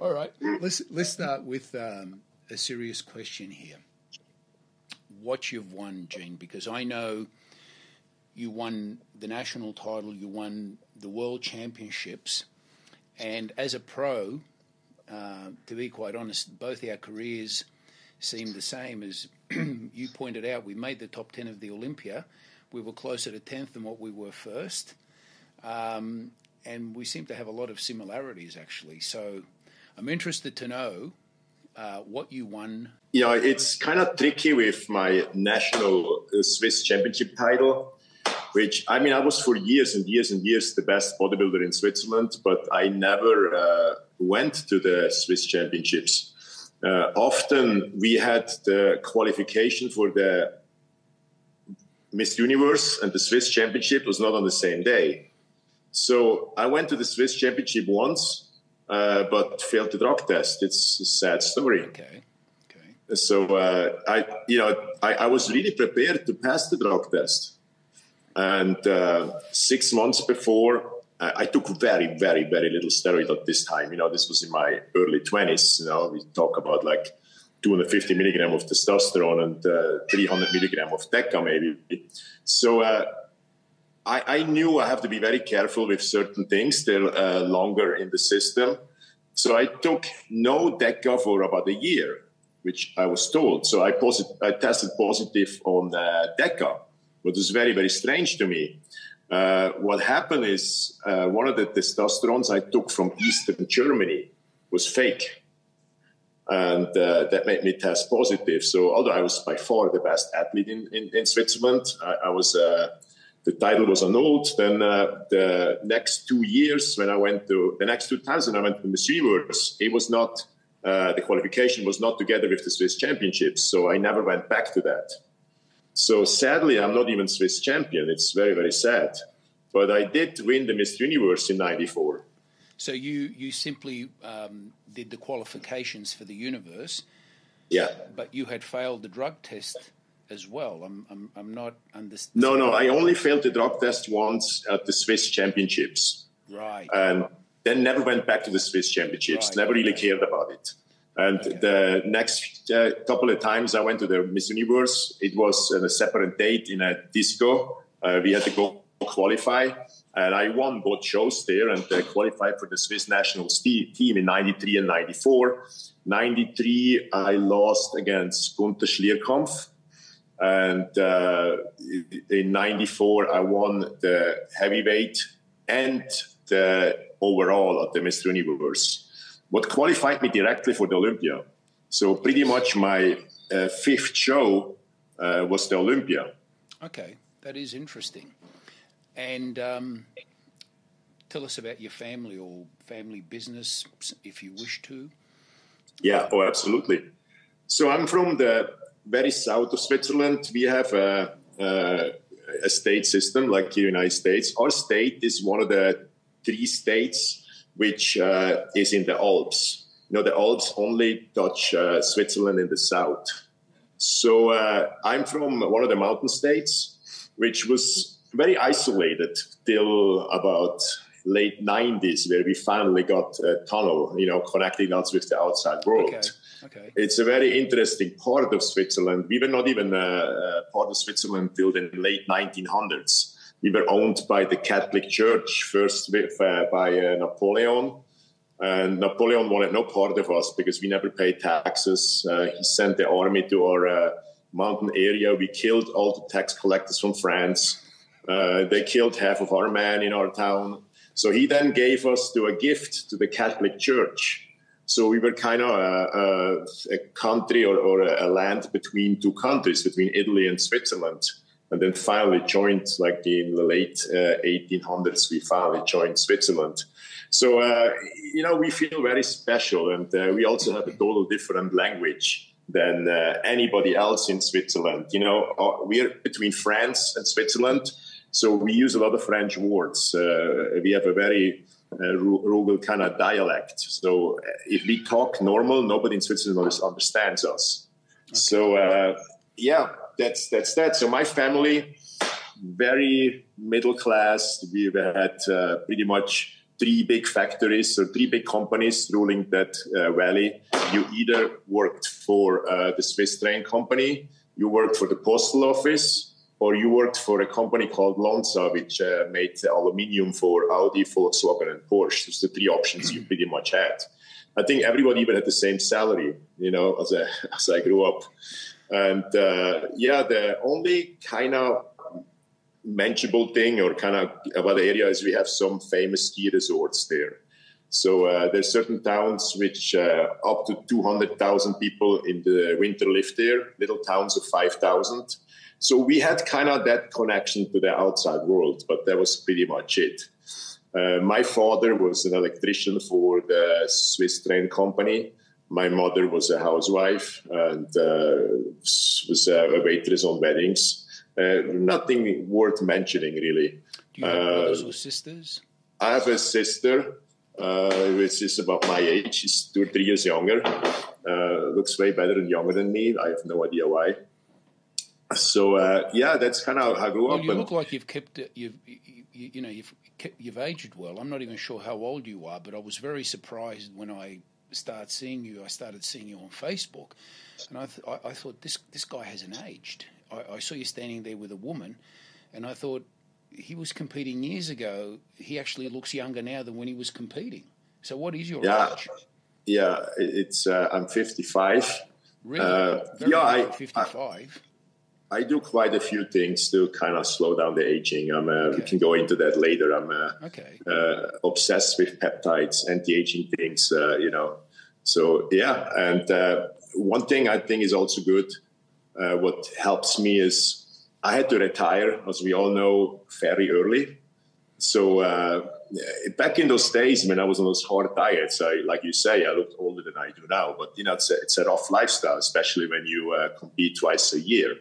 All right, let's let's start with um, a serious question here. What you've won, Gene? Because I know you won the national title, you won the world championships, and as a pro, uh, to be quite honest, both our careers seem the same. As you pointed out, we made the top ten of the Olympia. We were closer to tenth than what we were first. Um, and we seem to have a lot of similarities actually. So I'm interested to know uh, what you won. Yeah, it's kind of tricky with my national uh, Swiss championship title, which I mean, I was for years and years and years the best bodybuilder in Switzerland, but I never uh, went to the Swiss championships. Uh, often we had the qualification for the Miss Universe and the Swiss championship was not on the same day. So I went to the Swiss Championship once, uh, but failed the drug test. It's a sad story. Okay. Okay. So uh, I, you know, I, I, was really prepared to pass the drug test, and uh, six months before, I, I, took very, very, very little steroid at this time. You know, this was in my early twenties. You know, we talk about like 250 milligram of testosterone and uh, 300 milligram of Deca, maybe. So uh, I, I, knew I have to be very careful with certain things. They're uh, longer in the system. So I took no DECA for about a year, which I was told. So I, posit- I tested positive on uh, DECA, which was very, very strange to me. Uh, what happened is uh, one of the testosterones I took from Eastern Germany was fake. And uh, that made me test positive. So, although I was by far the best athlete in, in, in Switzerland, I, I was uh, the title was annulled. Then uh, the next two years, when I went to the next 2000, I went to the Miss Universe. It was not uh, the qualification was not together with the Swiss Championships, so I never went back to that. So sadly, I'm not even Swiss champion. It's very very sad, but I did win the Miss Universe in '94. So you you simply um, did the qualifications for the universe. Yeah. But you had failed the drug test as well. I'm, I'm, I'm not understanding. No, no, I only failed the drug test once at the Swiss Championships. Right. And then never went back to the Swiss Championships, right. never really cared about it. And okay. the next uh, couple of times I went to the Miss Universe, it was a separate date in a disco. Uh, we had to go qualify. And I won both shows there and uh, qualified for the Swiss national team in 93 and 94. 93, I lost against Gunther Schlierkamp and uh, in 94, I won the heavyweight and the overall at the Mr. Universe. What qualified me directly for the Olympia. So pretty much my uh, fifth show uh, was the Olympia. Okay, that is interesting. And um, tell us about your family or family business, if you wish to. Yeah, oh, absolutely. So I'm from the very south of Switzerland, we have a, a, a state system like the United States. Our state is one of the three states which uh, is in the Alps. You know, the Alps only touch uh, Switzerland in the south. So uh, I'm from one of the mountain states, which was very isolated till about late 90s, where we finally got a tunnel, you know, connecting us with the outside world. Okay. Okay. It's a very interesting part of Switzerland. We were not even uh, uh, part of Switzerland till the late 1900s. We were owned by the Catholic Church, first with, uh, by uh, Napoleon. And Napoleon wanted no part of us because we never paid taxes. Uh, he sent the army to our uh, mountain area. We killed all the tax collectors from France. they killed half of our men in our town. So he then gave us to a gift to the Catholic Church so we were kind of a, a, a country or, or, a land between two countries, between Italy and Switzerland. And then finally joined, like in the late uh, 1800s, we finally joined Switzerland. So, uh, you know, we feel very special. And uh, we also have a total different language than uh, anybody else in Switzerland. You know, uh, we're between France and Switzerland. So we use a lot of French words. Uh, we have a very uh, rural kind of dialect. So uh, if we talk normal, nobody in Switzerland understands us. Okay. So uh, yeah, that's that's that. So my family, very middle class. We had uh, pretty much three big factories or three big companies ruling that uh, valley. You either worked for uh, the Swiss train company, you worked for the postal office, or you worked for a company called Lonza, which uh, made aluminium for Audi, Volkswagen, and Porsche. Those the three options you pretty much had. I think everybody even had the same salary, you know, as, a, as I grew up. And uh, yeah, the only kind of manageable thing or kind of about the area is we have some famous ski resorts there. So uh, there's certain towns which uh, up to 200,000 people in the winter live there, little towns of 5,000. So we had kind of that connection to the outside world, but that was pretty much it. Uh, my father was an electrician for the Swiss train company. My mother was a housewife and uh, was a waitress on weddings. Uh, nothing worth mentioning, really. Do you have brothers or sisters? I have a sister, uh, which is about my age. She's two or three years younger. Uh, looks way better and younger than me. I have no idea why. So uh, yeah, that's kind of how I grew well, up. You look like you've kept it. You've you, you know you've you've aged well. I'm not even sure how old you are, but I was very surprised when I started seeing you. I started seeing you on Facebook, and I th- I, I, thought this this guy hasn't aged. I, I, saw you standing there with a woman, and I thought he was competing years ago. He actually looks younger now than when he was competing. So what is your yeah. age? Yeah, it's uh, I'm 55. Really? Uh, yeah, I 55. I do quite a few things to kind of slow down the aging. I'm, uh, okay. We can go into that later. I'm uh, okay. uh, obsessed with peptides, anti-aging things. Uh, you know, so yeah. And uh, one thing I think is also good. Uh, what helps me is I had to retire, as we all know, very early. So back in those days when I was on those hard diets, I, like you say, I looked older than I do now. But you know, it's a, it's a rough lifestyle, especially when you compete twice a year.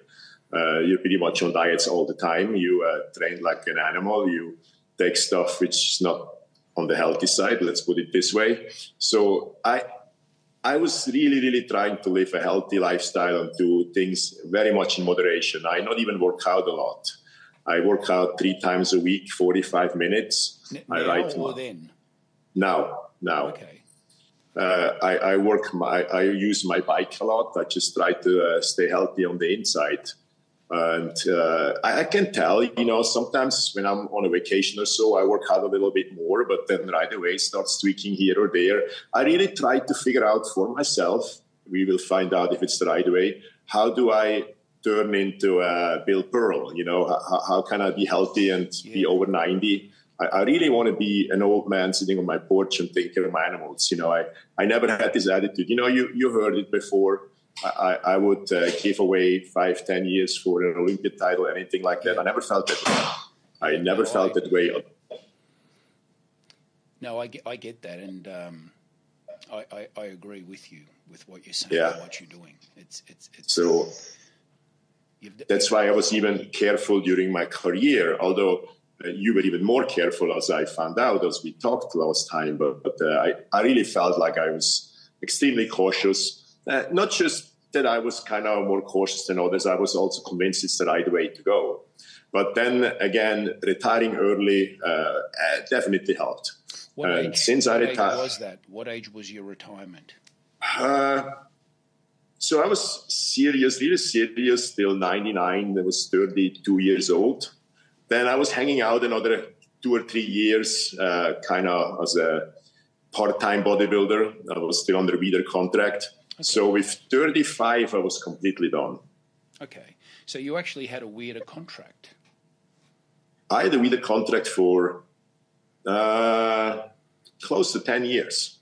Uh, you're pretty much on diets all the time. You uh, train like an animal. You take stuff which is not on the healthy side. Let's put it this way. So I, I was really, really trying to live a healthy lifestyle and do things very much in moderation. I not even work out a lot. I work out three times a week, 45 minutes. Now I write or then? now, now. Okay. Uh, I, I, work my, I use my bike a lot. I just try to uh, stay healthy on the inside. And uh, I, I, can tell, you know, sometimes when I'm on a vacation or so, I work out a little bit more, but then right away starts tweaking here or there. I really try to figure out for myself. We will find out if it's the right way. How do I turn into a Bill Pearl? You know, how, how can I be healthy and yeah. be over 90? I, I really want to be an old man sitting on my porch and taking care of my animals. You know, I, I never had this attitude. You know, you, you heard it before I, I would uh, give away five, ten years for an Olympic title, anything like that. I never felt that way. I never no, felt I, that way. No, I get, I get that, and um, I, I, I, agree with you with what you're saying, yeah. what you're doing. It's, it's, it's so. That's why I was even careful during my career, although uh, you were even more careful, as I found out as we talked last time. But, but uh, I, I really felt like I was extremely cautious uh, not just that I was kind of more cautious than others, I was also convinced it's the right way to go. But then again, retiring early uh, uh definitely helped. What and age, since I retired, was that? What age was your retirement? Uh, so I was serious, really serious till 99. I was 32 years old. Then I was hanging out another two or three years, uh, kind of as a part-time bodybuilder. I was still under Weider contract. Okay. So with 35, I was completely done. Okay. So you actually had a Weider contract? I had a Weider contract for uh, close to 10 years.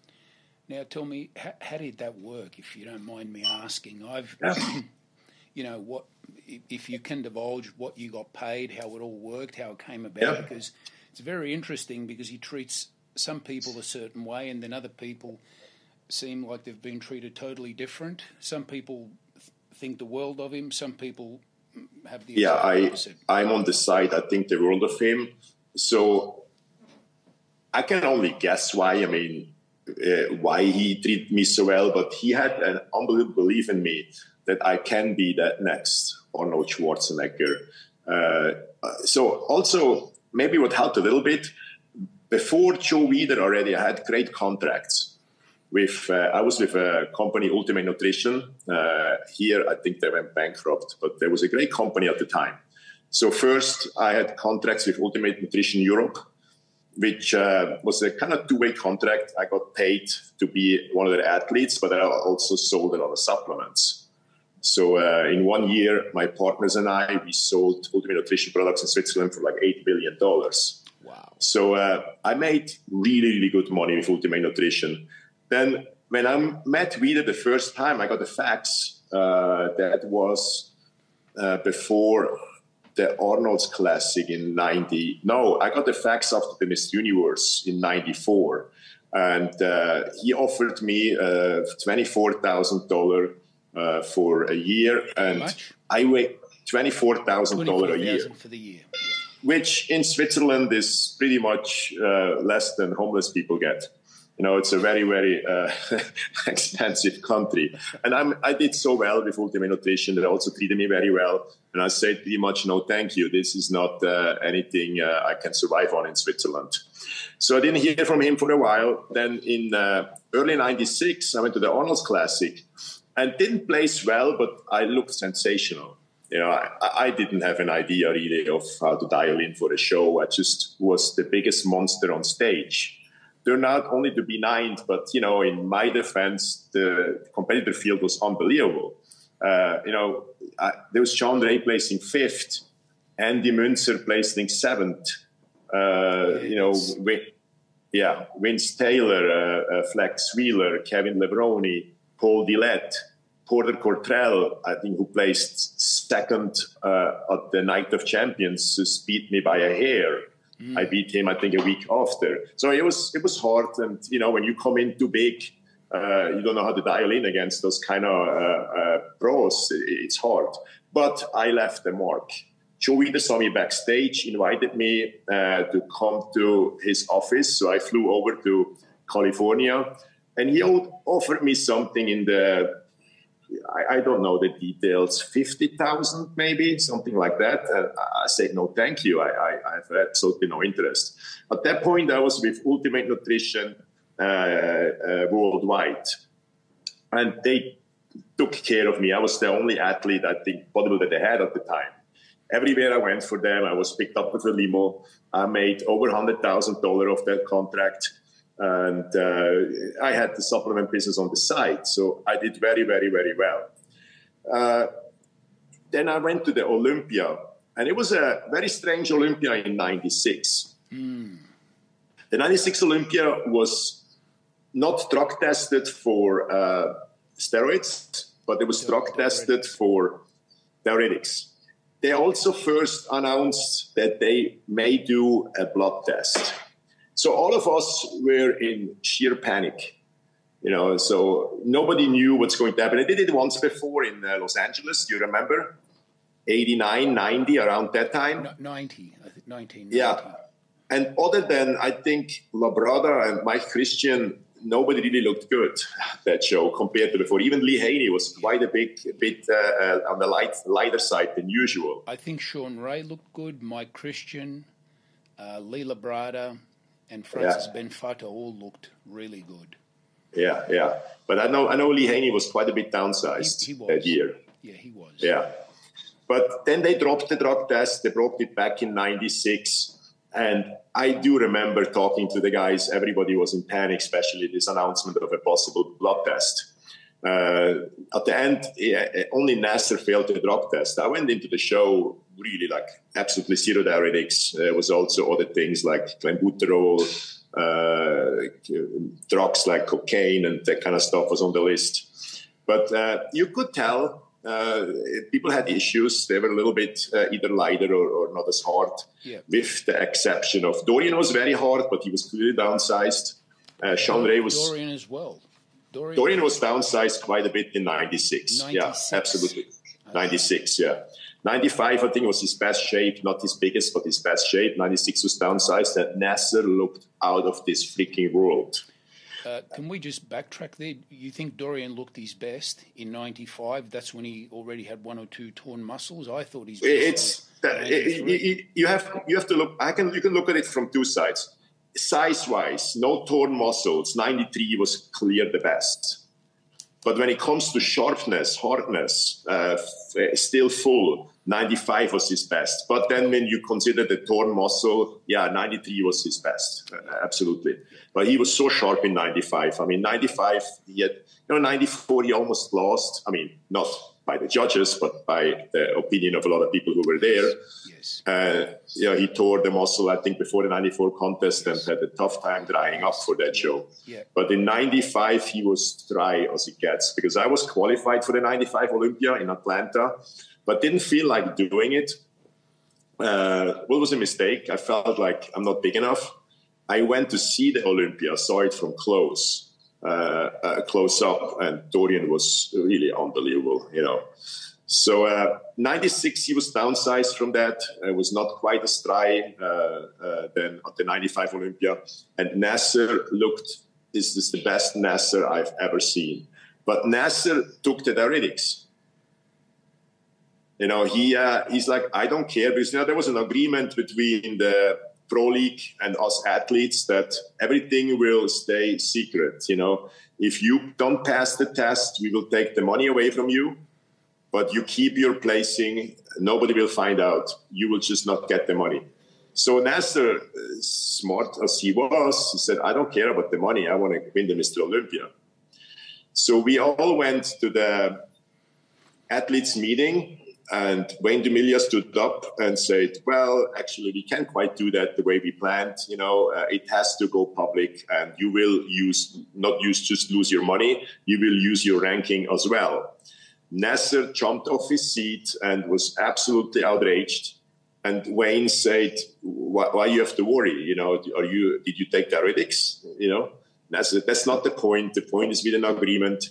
Now, tell me, how, how, did that work, if you don't mind me asking? I've, you know, what if you can divulge what you got paid, how it all worked, how it came about, yeah. because it's very interesting because he treats some people a certain way and then other people seem like they've been treated totally different. Some people th- think the world of him. Some people have the yeah. I opposite. I'm on the side. I think the world of him. So I can only guess why. I mean, uh, why he treated me so well, but he had an unbelievable belief in me that I can be that next Arnold Schwarzenegger. Uh, so also maybe what helped a little bit before Joe Weider already, I had great contracts with. Uh, I was with a company, Ultimate Nutrition. Uh, here, I think they went bankrupt, but there was a great company at the time. So first, I had contracts with Ultimate Nutrition Europe, which uh, was a kind of two-way contract. I got paid to be one of their athletes, but I also sold a lot of supplements. So uh, in one year, my partners and I we sold Ultimate Nutrition products in Switzerland for like eight billion dollars. Wow! So uh, I made really really good money with Ultimate Nutrition. Then when I met Weider the first time, I got a fax uh, that was uh, before the Arnold's Classic in 90. No, I got the fax after the Miss Universe in 94. And uh, he offered me uh, $24,000 uh, for a year. And I wait $24,000 a year. for the year. Which in Switzerland is pretty much uh, less than homeless people get you know, it's a very, very uh, expensive country. And I'm, I did so well with Ultimate Nutrition. They also treated me very well. And I said pretty much, no, thank you. This is not uh, anything uh, I can survive on in Switzerland. So I didn't hear from him for a while. Then in uh, early 96, I went to the Arnold's Classic and didn't place well, but I looked sensational. You know, I, I didn't have an idea really of how to dial in for a show. I just was the biggest monster on stage turned out only to be ninth, but you know, in my defense, the competitive field was unbelievable. Uh, you know, I, there was Shawn Ray placing fifth, Andy Münzer placing seventh. Uh, you know, yeah, Vince Taylor, uh, uh, Flex Wheeler, Kevin Levrone, Paul Dillett, Porter Cottrell, I think, who placed second uh, at the Night of Champions, who beat me by a hair. Mm. I beat him, I think, a week after. So it was it was hard, and you know when you come in too big, uh, you don't know how to dial in against those kind of uh, uh, pros. It's hard, but I left the mark. Joe saw me backstage, invited me uh, to come to his office, so I flew over to California, and he offered me something in the I, I, don't know the details, 50,000 maybe, something like that. And I said, no, thank you. I, I, I, have absolutely no interest. At that point, I was with Ultimate Nutrition uh, uh, worldwide. And they took care of me. I was the only athlete, I think, bodybuilder they had at the time. Everywhere I went for them, I was picked up with a limo. I made over $100,000 of that contract and uh, I had the supplement business on the side, so I did very, very, very well. Uh, then I went to the Olympia, and it was a very strange Olympia in '96. Mm. The '96 Olympia was not drug tested for uh, steroids, but it was drug tested for diuretics. They also first announced that they may do a blood test so all of us were in sheer panic. You know, so nobody knew what's going to happen. I did it once before in uh, Los Angeles. Do you remember? 89, 90, around that time? No, 90, I think 19. Yeah. And other than, I think, Labrada and Mike Christian, nobody really looked good that show compared to before. Even Lee Haney was quite a big a bit uh, uh, on the light, lighter side than usual. I think Shawn Ray looked good, Mike Christian, uh, Lee Labrada, and Francis yeah. Benfatto all looked really good. Yeah, yeah. But I know I know Lee Haney was quite a bit downsized he, he that year. Yeah, he was. Yeah. But then they dropped the drug test. They brought it back in '96, and I do remember talking to the guys. Everybody was in panic, especially this announcement of a possible blood test. Uh, at the end, only Nasser failed the drug test. I went into the show really like absolutely zero diuretics. There was also other things like clenbuterol, uh, drugs like cocaine and that kind of stuff was on the list. But uh, you could tell uh, people had issues. They were a little bit uh, either lighter or, or, not as hard, yeah. with the exception of Dorian was very hard, but he was clearly downsized. Uh, Shawn Ray was Dorian as well. Dorian, Dorian was downsized quite a bit in '96. Yeah, absolutely. Okay. 96, yeah. 95, I think, was his best shape, not his biggest, but his best shape. 96 was downsized, and Nasser looked out of this freaking world. Uh, can we just backtrack there? You think Dorian looked his best in '95? That's when he already had one or two torn muscles. I thought he's. It's that, it, it, you have you have to look. I can you can look at it from two sides. Size wise, no torn muscles, 93 was clear the best. But when it comes to sharpness, hardness, uh, still full, 95 was his best. But then when you consider the torn muscle, yeah, 93 was his best. Uh, absolutely. But he was so sharp in 95. I mean, 95, he had, you know, 94, he almost lost. I mean, not by the judges, but by the opinion of a lot of people who were there. Yes. Uh, yeah, he tore the muscle, I think, before the 94 contest yes. and had a tough time drying up for that show. Yeah. But in 95, he was dry as it gets because I was qualified for the 95 Olympia in Atlanta, but didn't feel like doing it. Uh, what was a mistake? I felt like I'm not big enough. I went to see the Olympia, saw it from close uh, close up, and Dorian was really unbelievable, you know. So uh, 96, he was downsized from that. It was not quite as dry uh, uh, than at the 95 Olympia. And Nasser looked, this is the best Nasser I've ever seen. But Nasser took the diuretics. You know, he uh, he's like, I don't care because you know there was an agreement between the pro league and us athletes that everything will stay secret you know if you don't pass the test we will take the money away from you but you keep your placing nobody will find out you will just not get the money so Nasser, uh, smart as he was, he said, I don't care about the money. I want to win the Mr. Olympia. So we all went to the athletes meeting and Wayne DeMilia stood up and said, "Well, actually, we can't quite do that the way we planned. You know, uh, it has to go public, and you will use not use just lose your money. You will use your ranking as well." Nasser jumped off his seat and was absolutely outraged. And Wayne said, "Why, why you have to worry? You know, are you did you take diuretics? You know." Nasser, that's not the point. The point is with an agreement.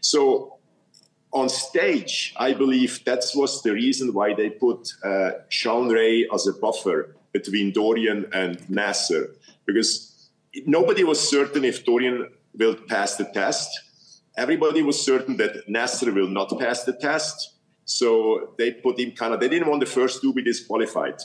So on stage, I believe that was the reason why they put uh, Shawn Ray as a buffer between Dorian and Nasser, because nobody was certain if Dorian will pass the test. Everybody was certain that Nasser will not pass the test. So they put him kind of, they didn't want the first two be disqualified.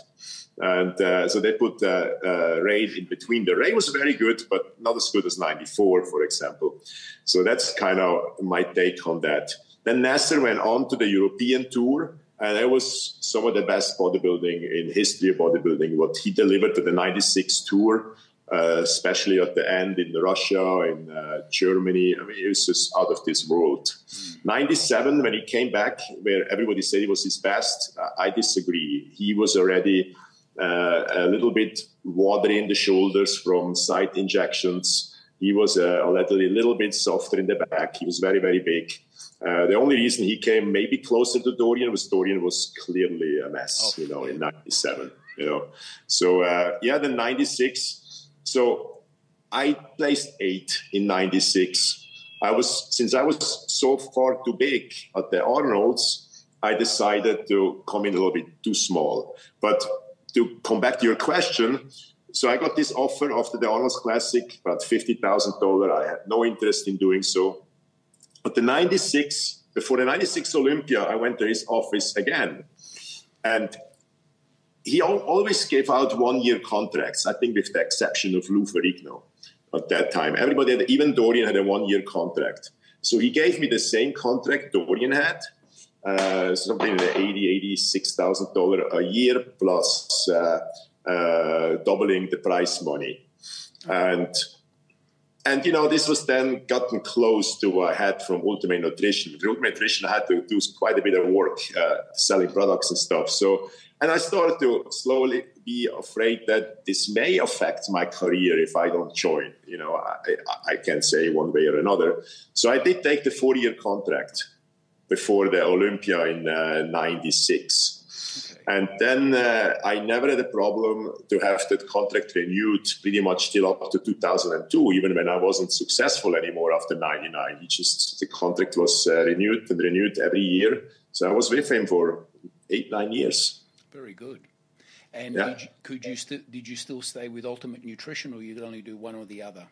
And uh, so they put uh, uh, Ray in between. The Ray was very good, but not as good as 94, for example. So that's kind of my take on that. Then Nasser went on to the European tour, and it was some of the best bodybuilding in history of bodybuilding. What he delivered to the 96 tour, uh, especially at the end in Russia, in uh, Germany, I mean, it was just out of this world. Mm. 97, when he came back, where everybody said he was his best, I disagree. He was already uh, a little bit watery in the shoulders from site injections. He was a, a little, a little bit softer in the back. He was very, very big. Uh, the only reason he came maybe closer to Dorian was Dorian was clearly a mess, oh, you know, in '97. You know, so uh, yeah, the '96. So I placed eight in '96. I was since I was so far too big at the Arnold's, I decided to come in a little bit too small. But to come back to your question, so I got this offer after the Arnold's Classic, about fifty thousand dollar. I had no interest in doing so. But the 96, before the 96 Olympia, I went to his office again. And he always gave out one year contracts, I think, with the exception of Lou Ferrigno at that time. Everybody, had, even Dorian, had a one year contract. So he gave me the same contract Dorian had, uh, something in the 80, $86,000 a year plus uh, uh, doubling the prize money. And and you know this was then gotten close to what I had from Ultimate Nutrition. Ultimate Nutrition, I had to do quite a bit of work uh, selling products and stuff. So, and I started to slowly be afraid that this may affect my career if I don't join. You know, I, I can't say one way or another. So I did take the four-year contract before the Olympia in '96. And then uh, I never had a problem to have that contract renewed pretty much till up to 2002, even when I wasn't successful anymore after 99. He just, the contract was uh, renewed and renewed every year. So I was with him for eight, nine years. Very good. And yeah. did you, could you st- did you still stay with Ultimate Nutrition, or you could only do one or the other?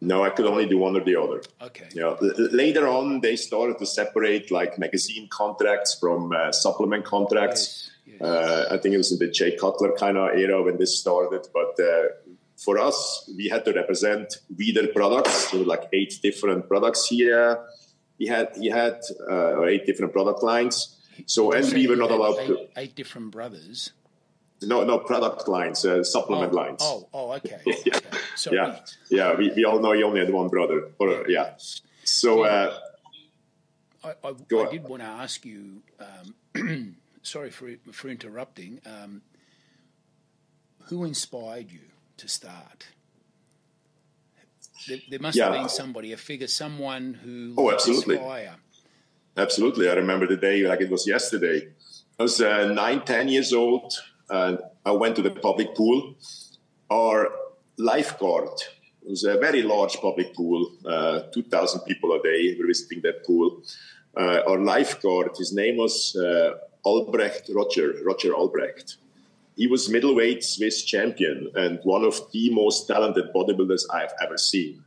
No, I could only do one or the other. Okay. Yeah. You know, later on, they started to separate like magazine contracts from uh, supplement contracts. Yes. Uh, I think it was in the Jay Cutler kind of era when this started. But uh, for us, we had to represent Weider products, so like eight different products here. He had he had uh, eight different product lines. So and we were not allowed eight, to eight different brothers. No no product lines, uh, supplement oh, lines. Oh, oh, okay. yeah. okay. Yeah, yeah. We, we all know you only had one brother. Or, yeah. So uh, I, I, I did want to ask you. Um, sorry for for interrupting. Um, who inspired you to start? There, there must have been somebody, a figure, someone who Oh, absolutely. fire. Absolutely. I remember the day like it was yesterday. I was uh, nine, ten years old, I went to the public pool. Our lifeguard, it was a very large public pool, uh, 2,000 people a day were visiting that pool. Uh, our lifeguard, his name was uh, Albrecht Roger, Roger Albrecht. He was middleweight Swiss champion and one of the most talented bodybuilders I've ever seen.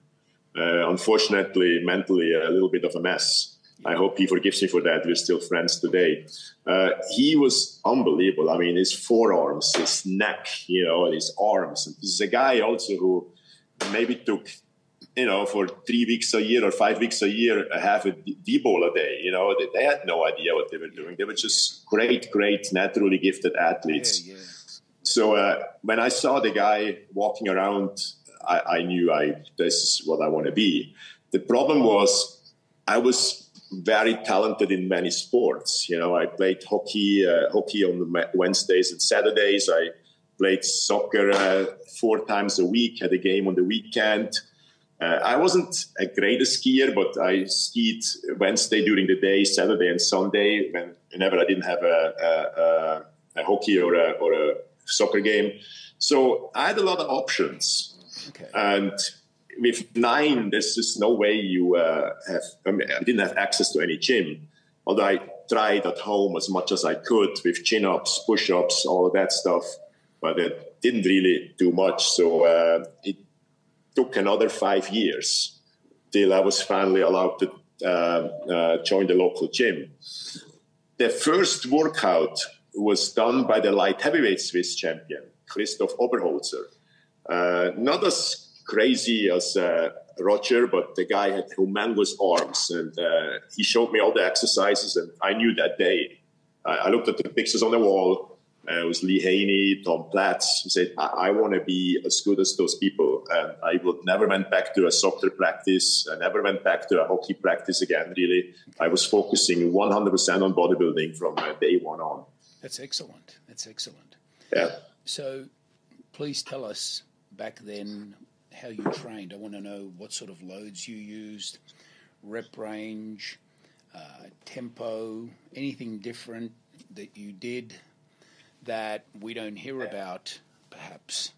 Uh, unfortunately, mentally a little bit of a mess. I hope he forgives me for that. We're still friends today. Uh, he was unbelievable. I mean, his forearms, his neck, you know, and his arms. And this is a guy also who maybe took, you know, for three weeks a year or five weeks a year, a half a D- D-bol a day. You know, they, they had no idea what they were doing. They were just great, great, naturally gifted athletes. Yeah, yeah. So uh, when I saw the guy walking around, I, I knew I this is what I want to be. The problem was I was very talented in many sports. You know, I played hockey, uh, hockey on the Wednesdays and Saturdays. I played soccer uh, four times a week. Had a game on the weekend. Uh, I wasn't a great skier, but I skied Wednesday during the day, Saturday and Sunday. When, whenever I didn't have a, a, a, a hockey or a, or a soccer game, so I had a lot of options. Okay. And with nine, there's just no way you uh, have. I, mean, I didn't have access to any gym, although I tried at home as much as I could with chin ups, push ups, all of that stuff, but it didn't really do much. So uh, it took another five years till I was finally allowed to uh, uh, join the local gym. The first workout was done by the light heavyweight Swiss champion, Christoph Oberholzer. Uh, not as crazy as uh, Roger, but the guy had humongous arms, and uh, he showed me all the exercises, and I knew that day. I, I looked at the pictures on the wall. Uh, it was Lee Haney, Tom Platz. He said, "I, I want to be as good as those people." And I would never went back to a soccer practice. I never went back to a hockey practice again. Really, I was focusing 100% on bodybuilding from uh, day one on. That's excellent. That's excellent. Yeah. So, please tell us back then how you trained. I want to know what sort of loads you used, rep range, uh, tempo, anything different that you did that we don't hear about, perhaps.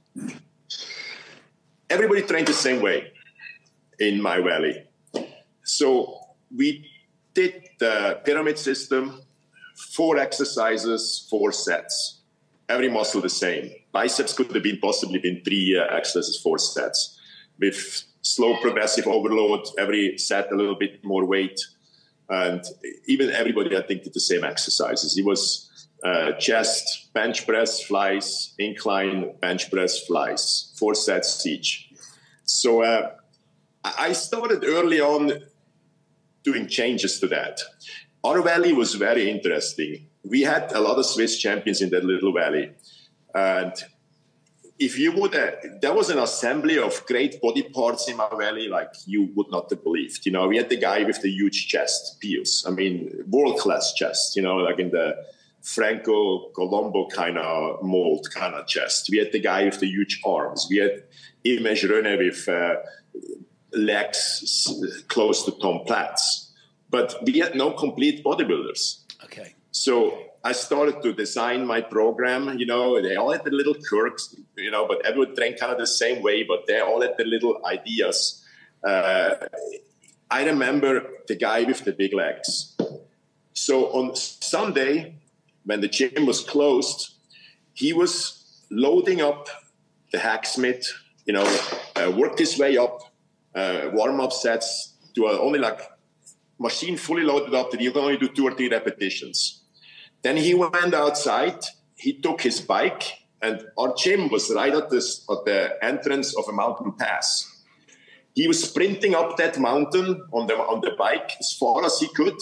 everybody trained the same way in my valley. So we did the pyramid system, four exercises, four sets. Every muscle the same. Biceps could have been possibly been three uh, exercises, four sets, with slow progressive overload. Every set a little bit more weight, and even everybody I think did the same exercises. It was uh, chest, bench press, flies, incline, bench press, flies, four sets each. So uh, I started early on doing changes to that. Our valley was very interesting. We had a lot of Swiss champions in that little valley. And if you would, uh, there was an assembly of great body parts in my valley like you would not have believed. You know, we had the guy with the huge chest, Pius. I mean, world class chest, you know, like in the Franco Columbu kind of mold kind of chest. We had the guy with the huge arms. We had Image Rene with uh, legs close to Tom Platz. But we had no complete bodybuilders. Okay. So I started to design my program. You know, they all had the little quirks, you know, but everyone trained kind of the same way, but they all had the little ideas. Uh, I remember the guy with the big legs. So on Sunday, when the gym was closed, he was loading up the hacksmith, you know, uh, worked his way up, uh, warm up sets to only like machine fully loaded up that you can only do two or three repetitions. Then he went outside. He took his bike and our gym was right at, this, at the entrance of a mountain pass. He was sprinting up that mountain on the, on the bike as far as he could,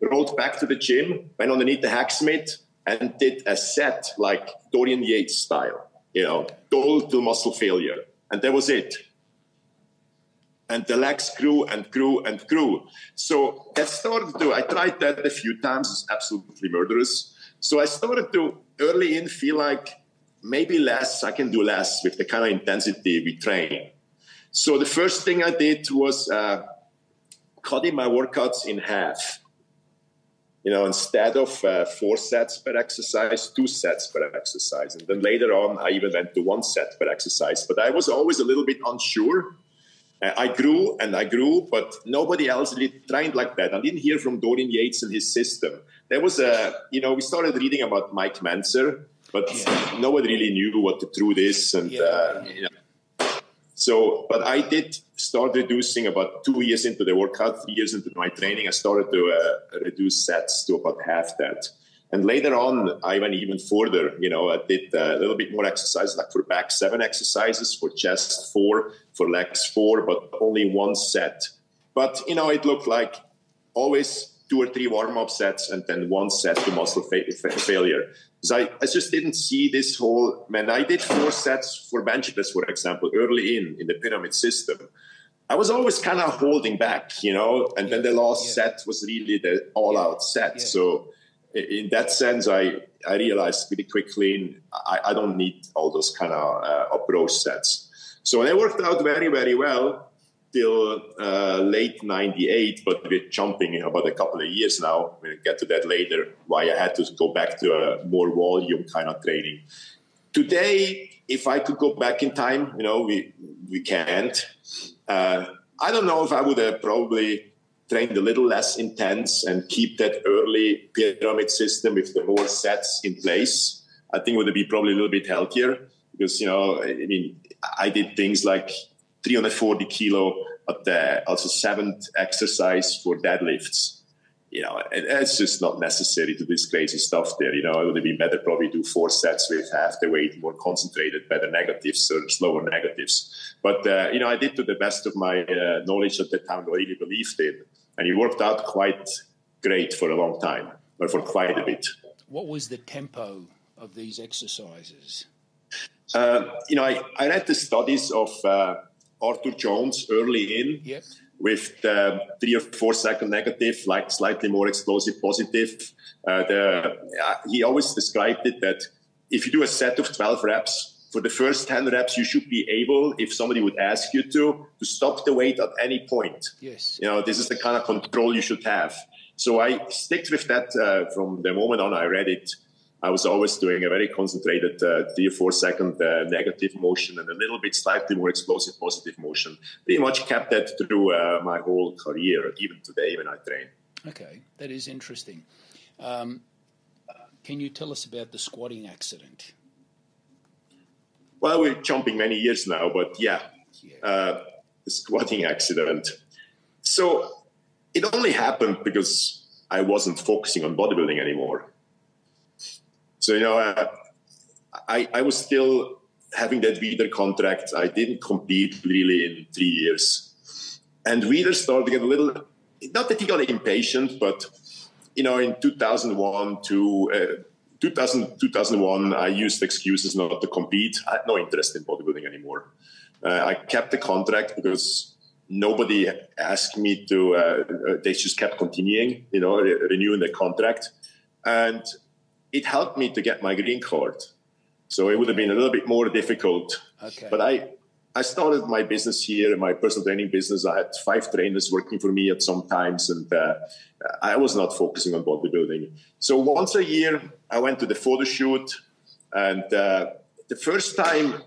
rolled back to the gym, went underneath the hacksmith, and did a set like Dorian Yates style, you know, total muscle failure. And that was it. And the legs grew and grew and grew. So that started to, I tried that a few times, it's absolutely murderous. So I started to early in feel like maybe less, I can do less with the kind of intensity we train. So the first thing I did was uh, cutting my workouts in half. You know, instead of uh, four sets per exercise, two sets per exercise. And then later on, I even went to one set per exercise. But I was always a little bit unsure. Uh, I grew and I grew, but nobody else really trained like that. I didn't hear from Dorian Yates and his system. There was a, you know, we started reading about Mike Mentzer, but yeah. nobody really knew what the truth is. And, yeah. uh, you know, so, but I did start reducing about two years into the workout, three years into my training. I started to uh, reduce sets to about half that. And later on, I went even further. You know, I did uh, a little bit more exercise, like for back seven exercises, for chest four, for legs four, but only one set. But you know, it looked like always two or three warm up sets and then one set to muscle fa- fa- failure. Because I, I just didn't see this whole man. I did four sets for bench press, for example, early in in the pyramid system. I was always kind of holding back, you know, and then the last yeah. set was really the all out set. Yeah. So in that sense, I, I realized pretty quickly I, I don't need all those kind of uh, approach sets. So it worked out very, very well till uh, late 98, but we're jumping about a couple of years now. We'll get to that later, why I had to go back to a more volume kind of training. Today, if I could go back in time, you know, we, we can't. Uh, I don't know if I would have probably trained a little less intense and keep that early pyramid system with the more sets in place. I think would be probably a little bit healthier because, you know, I mean, I did things like 340 kilo at the also seventh exercise for deadlifts. You know, it's just not necessary to do this crazy stuff there. You know, it would be better probably do four sets with half the weight, more concentrated, better negatives or slower negatives. But, uh, you know, I did to the best of my uh, knowledge at the time, I really believed in. And it worked out quite great for a long time, or for quite a bit. What was the tempo of these exercises? Uh, you know, I, I read the studies of uh, Arthur Jones early in yep. with the three or four second negative, like slightly more explosive positive. Uh, the, uh, he always described it that if you do a set of 12 reps, for the first 10 reps, you should be able, if somebody would ask you to, to stop the weight at any point. Yes. You know, this is the kind of control you should have. So I sticked with that uh, from the moment on I read it. I was always doing a very concentrated uh, three or four second uh, negative motion and a little bit slightly more explosive positive motion. Pretty much kept that through uh, my whole career, even today when I train. Okay, that is interesting. Um, can you tell us about the squatting accident? Well, we're jumping many years now, but yeah, uh, squatting accident. So it only happened because I wasn't focusing on bodybuilding anymore. So, you know, uh, I, I was still having that Weider contract. I didn't compete really in three years. And Weider started to get a little, not that he got impatient, but, you know, in 2001 to uh, 2000, 2001, I used excuses not to compete. I had no interest in bodybuilding anymore. Uh, I kept the contract because nobody asked me to, uh, uh they just kept continuing, you know, re- renewing the contract. And it helped me to get my green card. So it would have been a little bit more difficult. Okay. But I, I started my business here, my personal training business. I had five trainers working for me at some times, and uh, I was not focusing on bodybuilding. So once a year, I went to the photo shoot, and uh, the first time,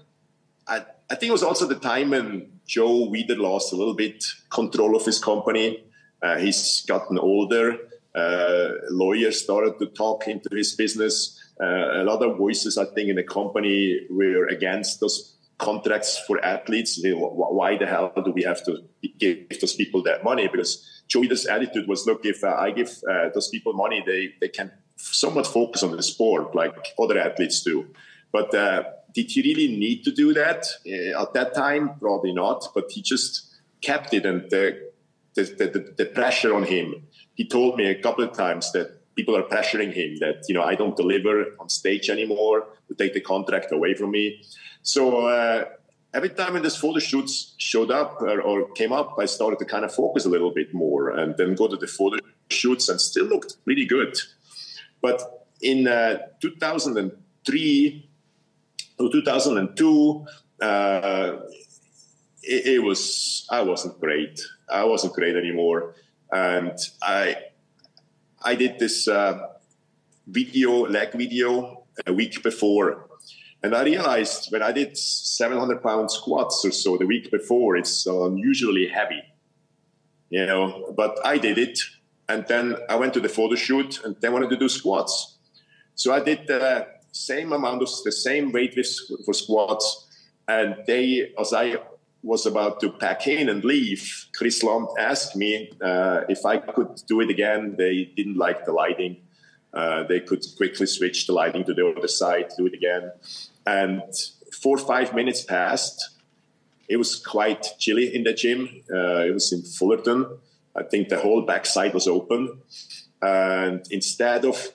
I, I think it was also the time when Joe Weider lost a little bit control of his company. Uh, he's gotten older uh, lawyers started to talk into his business. Uh, a lot of voices, I think, in the company were against those contracts for athletes. Why the hell do we have to give those people that money? Because Joey's attitude was, look, if uh, I give uh, those people money, they, they can somewhat focus on the sport like other athletes do. But uh, did he really need to do that uh, at that time? Probably not, but he just kept it and the, the, the, the pressure on him. He told me a couple of times that people are pressuring him that you know I don't deliver on stage anymore to take the contract away from me. So uh, every time when this photo shoots showed up or, or, came up, I started to kind of focus a little bit more and then go to the photo shoots and still looked really good. But in uh, 2003 or 2002, uh, it, it, was I wasn't great. I wasn't great anymore, and I I did this uh, video leg video a week before and I realized when I did 700 pound squats or so the week before, it's unusually heavy, you know, but I did it. And then I went to the photo shoot and then wanted to do squats. So I did the same amount of the same weight for squats. And they, as I was about to pack in and leave, Chris Lund asked me uh, if I could do it again. They didn't like the lighting. Uh, they could quickly switch the lighting to the other side, do it again. And four or five minutes passed. It was quite chilly in the gym. Uh, it was in Fullerton. I think the whole backside was open. And instead of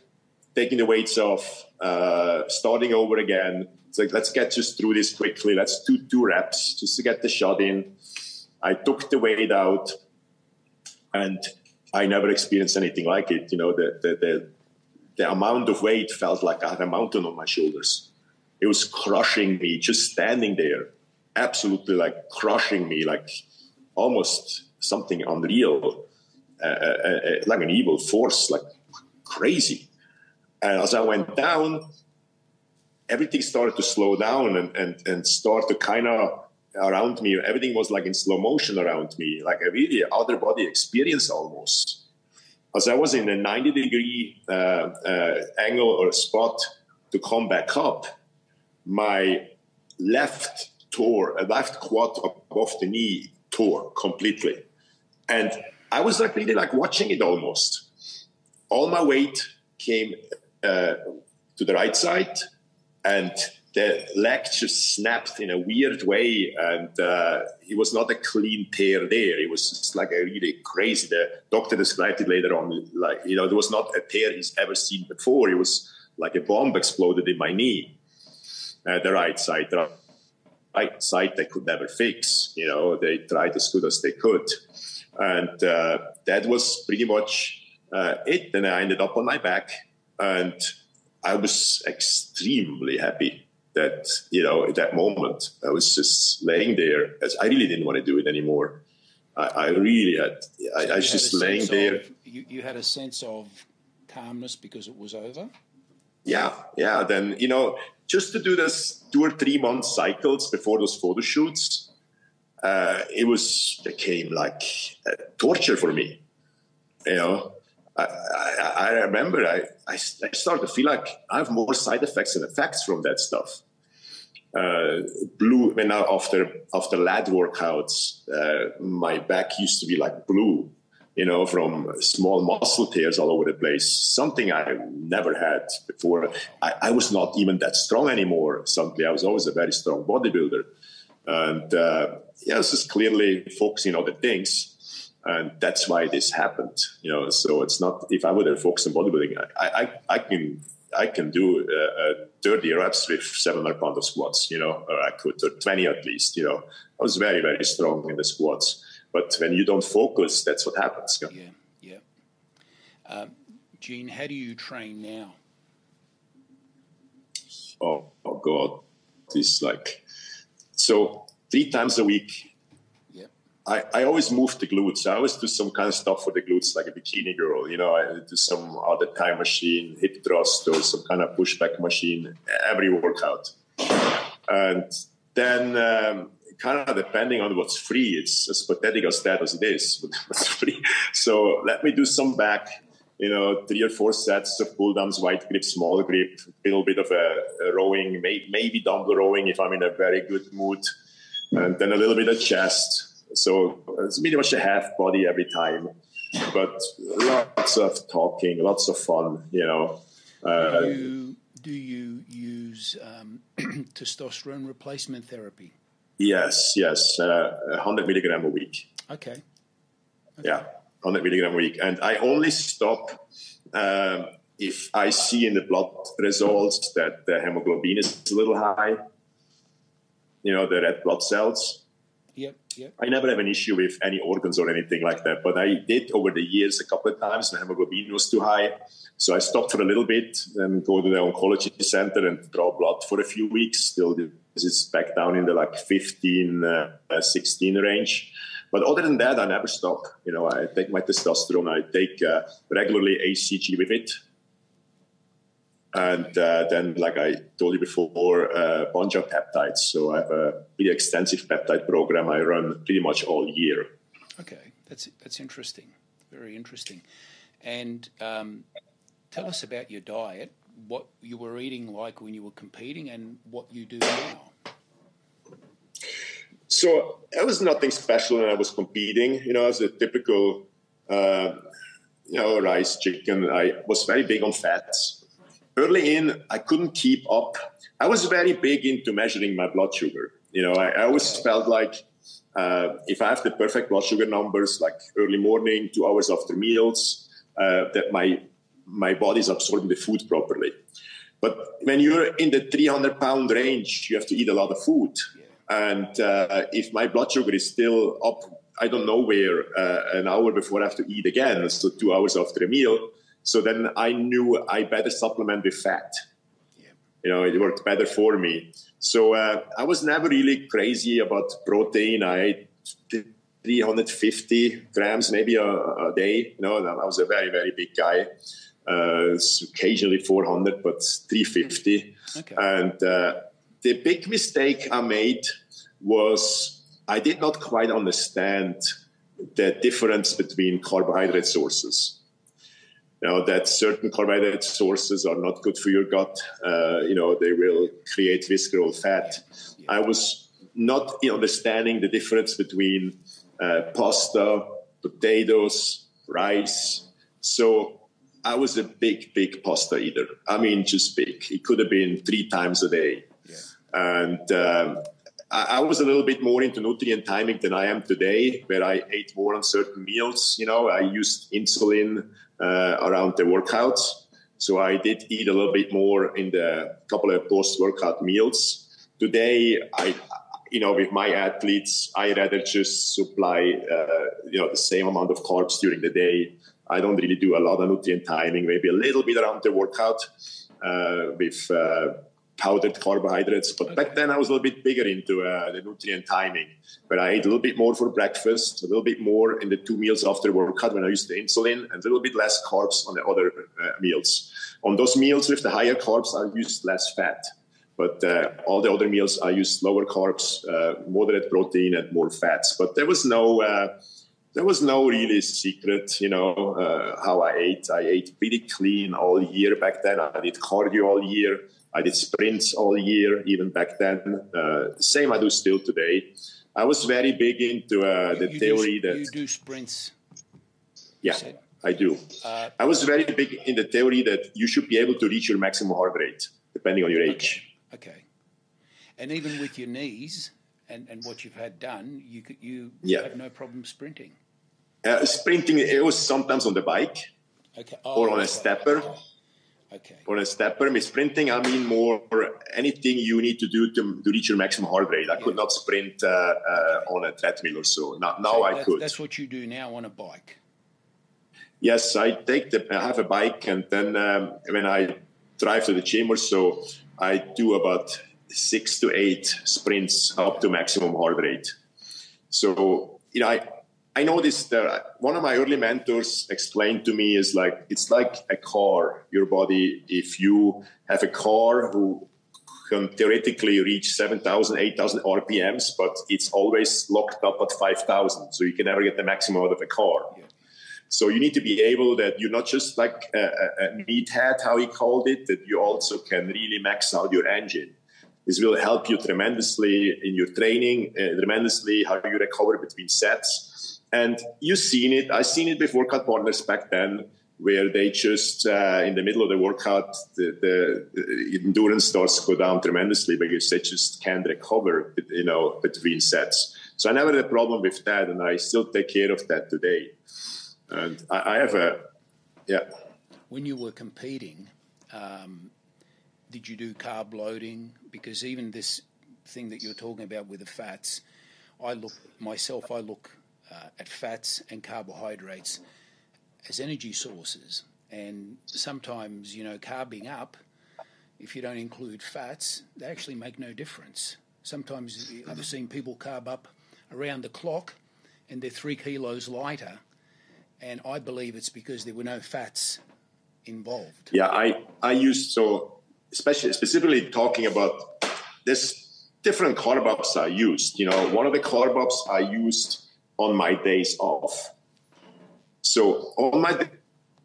taking the weights off, uh, starting over again, it's like, let's get just through this quickly. Let's do two reps just to get the shot in. I took the weight out and I never experienced anything like it. You know, the, the, the, the amount of weight felt like I had a mountain on my shoulders. It was crushing me just standing there, absolutely like crushing me, like almost something unreal, uh, uh, uh, like an evil force, like crazy. And as I went down, everything started to slow down and, and, and start to kind of around me. Everything was like in slow motion around me, like a really other body experience almost. As I was in a 90 degree uh, uh, angle or spot to come back up, my left tore, a left quad above the knee tore completely. And I was like really like watching it almost. All my weight came uh, to the right side and the just snapped in a weird way and uh, it was not a clean tear there it was just like a really crazy the doctor described it later on like you know there was not a tear he's ever seen before it was like a bomb exploded in my knee uh, the right side. The right side they could never fix. You know, they tried as good as they could, and uh, that was pretty much uh, it. And I ended up on my back, and I was extremely happy that you know at that moment I was just laying there. As I really didn't want to do it anymore. I, I really had. I, I was just laying there. Of, you, you had a sense of calmness because it was over. Yeah, yeah. Then you know just to do this two or three month cycles before those photo shoots, uh, it was became like torture for me. You know, I, I, I remember I, I, I, started to feel like I have more side effects and effects from that stuff. Uh, blue when now after after lat workouts, uh, my back used to be like blue you know, from small muscle tears all over the place, something I never had before. I, I, was not even that strong anymore. Suddenly, I was always a very strong bodybuilder. And uh, yeah, this is clearly focusing on the things. And that's why this happened, you know. So it's not if I would have focused on bodybuilding, I, I, I can I can do uh, uh, 30 reps with 700 pound of squats, you know, or I could, or 20 at least, you know. I was very, very strong in the squats. But when you don't focus, that's what happens. Yeah, yeah. Um, Jean, how do you train now? Oh, oh God, it's like so three times a week. I, I always move the glutes. I always do some kind of stuff for the glutes, like a bikini girl. You know, I do some other time machine, hip thrust, or some kind of pushback machine every workout. And then um, kind of depending on what's free. It's as pathetic as that as it is, what's free. So let me do some back, you know, three or four sets of pull downs, wide grip, small grip, a little bit of a, a rowing, may, maybe dumbbell rowing if I'm in a very good mood, and then a little bit of chest. So it's pretty much a half body every time, but lots of talking, lots of fun, you know. Uh, you do you use um, testosterone replacement therapy? Yes, yes, uh, 100 milligram a week. Okay. okay. Yeah, 100 milligram a week. And I only stop um, if I see in the blood results that the hemoglobin is a little high, you know, the red blood cells. Yep. I never have an issue with any organs or anything like that, but I did over the years a couple of times. The hemoglobin was too high, so I stopped for a little bit and go to the oncology center and draw blood for a few weeks. Still, it's back down in the like 15, uh, 16 range. But other than that, I never stop. You know, I take my testosterone. I take uh, regularly HCG with it. And uh, then, like I told you before, a bunch of peptides. So I have a pretty extensive peptide program I run pretty much all year. Okay, that's that's interesting. Very interesting. And um, tell us about your diet. What you were eating like when you were competing, and what you do now. So it was nothing special when I was competing. You know, as a typical, uh, you know, rice, chicken. I was very big on fats early in, I couldn't keep up. I was very big into measuring my blood sugar. You know, I, I always felt like uh, if I have the perfect blood sugar numbers, like early morning, two hours after meals, uh, that my my body's absorbing the food properly. But when you're in the 300 pound range, you have to eat a lot of food. And uh, if my blood sugar is still up, I don't know where, uh, an hour before I have to eat again, so two hours after a meal, so then I knew I better supplement with fat. Yeah. You know, it worked better for me. So uh, I was never really crazy about protein. I ate 350 grams maybe a, a day. You know, I was a very, very big guy. Uh, occasionally 400, but 350. Okay. And uh, the big mistake I made was I did not quite understand the difference between carbohydrate sources know that certain carbohydrate sources are not good for your gut. Uh, you know, they will create visceral fat. I was not understanding the difference between uh, pasta, potatoes, rice. So I was a big, big pasta eater. I mean, just big. It could have been three times a day. Yeah. And um, I, I, was a little bit more into nutrient timing than I am today, where I ate more on certain meals. You know, I used insulin uh, around the workouts. So I did eat a little bit more in the couple of post-workout meals. Today, I, you know, with my athletes, I rather just supply, uh, you know, the same amount of carbs during the day. I don't really do a lot of nutrient timing, maybe a little bit around the workout uh, with uh, powdered carbohydrates. But back then, I was a little bit bigger into uh, the nutrient timing, where I ate a little bit more for breakfast, a little bit more in the two meals after workout when I used the insulin, and a little bit less carbs on the other uh, meals. On those meals with the higher carbs, I used less fat. But uh, all the other meals, I used lower carbs, uh, moderate protein, and more fats. But there was no uh, there was no really secret, you know, uh, how I ate. I ate pretty clean all year back then. I did cardio all year. I did sprints all year, even back then. Uh, same I do still today. I was very big into uh, the you theory do, that you do sprints. Yeah, I do. Uh, I was very big in the theory that you should be able to reach your maximum heart rate depending on your age. Okay. okay. And even with your knees and, and what you've had done, you you yeah. have no problem sprinting. Uh, sprinting, it was sometimes on the bike okay. oh, or on a stepper. Okay. Okay. For a stepper, with sprinting, I mean more anything you need to do to, to reach your maximum heart rate. I could not sprint uh, uh, on a treadmill or so. Now, now so I could. That's what you do now on a bike. Yes, I take the. I have a bike, and then um, when I drive to the gym or so, I do about six to eight sprints up to maximum heart rate. So you know, I I noticed that one of my early mentors explained to me is like it's like a car. Your body, if you have a car who can theoretically reach 7,000, 8,000 RPMs, but it's always locked up at 5,000. So you can never get the maximum out of a car. Yeah. So you need to be able that you're not just like a, a, a meathead, how he called it, that you also can really max out your engine. This will help you tremendously in your training, uh, tremendously how you recover between sets and you've seen it. I've seen it before Cut Partners back then, where they just uh, in the middle of the workout the, the, endurance starts to go down tremendously because they just can't recover you know between sets. So i never had a problem with that and i still take care of that today. And i, I have a yeah. When you were competing um, did you do carb loading? Because even this thing that you're talking about with the fats i look myself i look uh, at fats and carbohydrates as energy sources. And sometimes, you know, carbing up, if you don't include fats, they actually make no difference. Sometimes I've seen people carb up around the clock and they're three kilos lighter. And I believe it's because there were no fats involved. Yeah, I, I used so, especially specifically talking about this different carb ups I used. You know, one of the carb ups I used on my days off so on my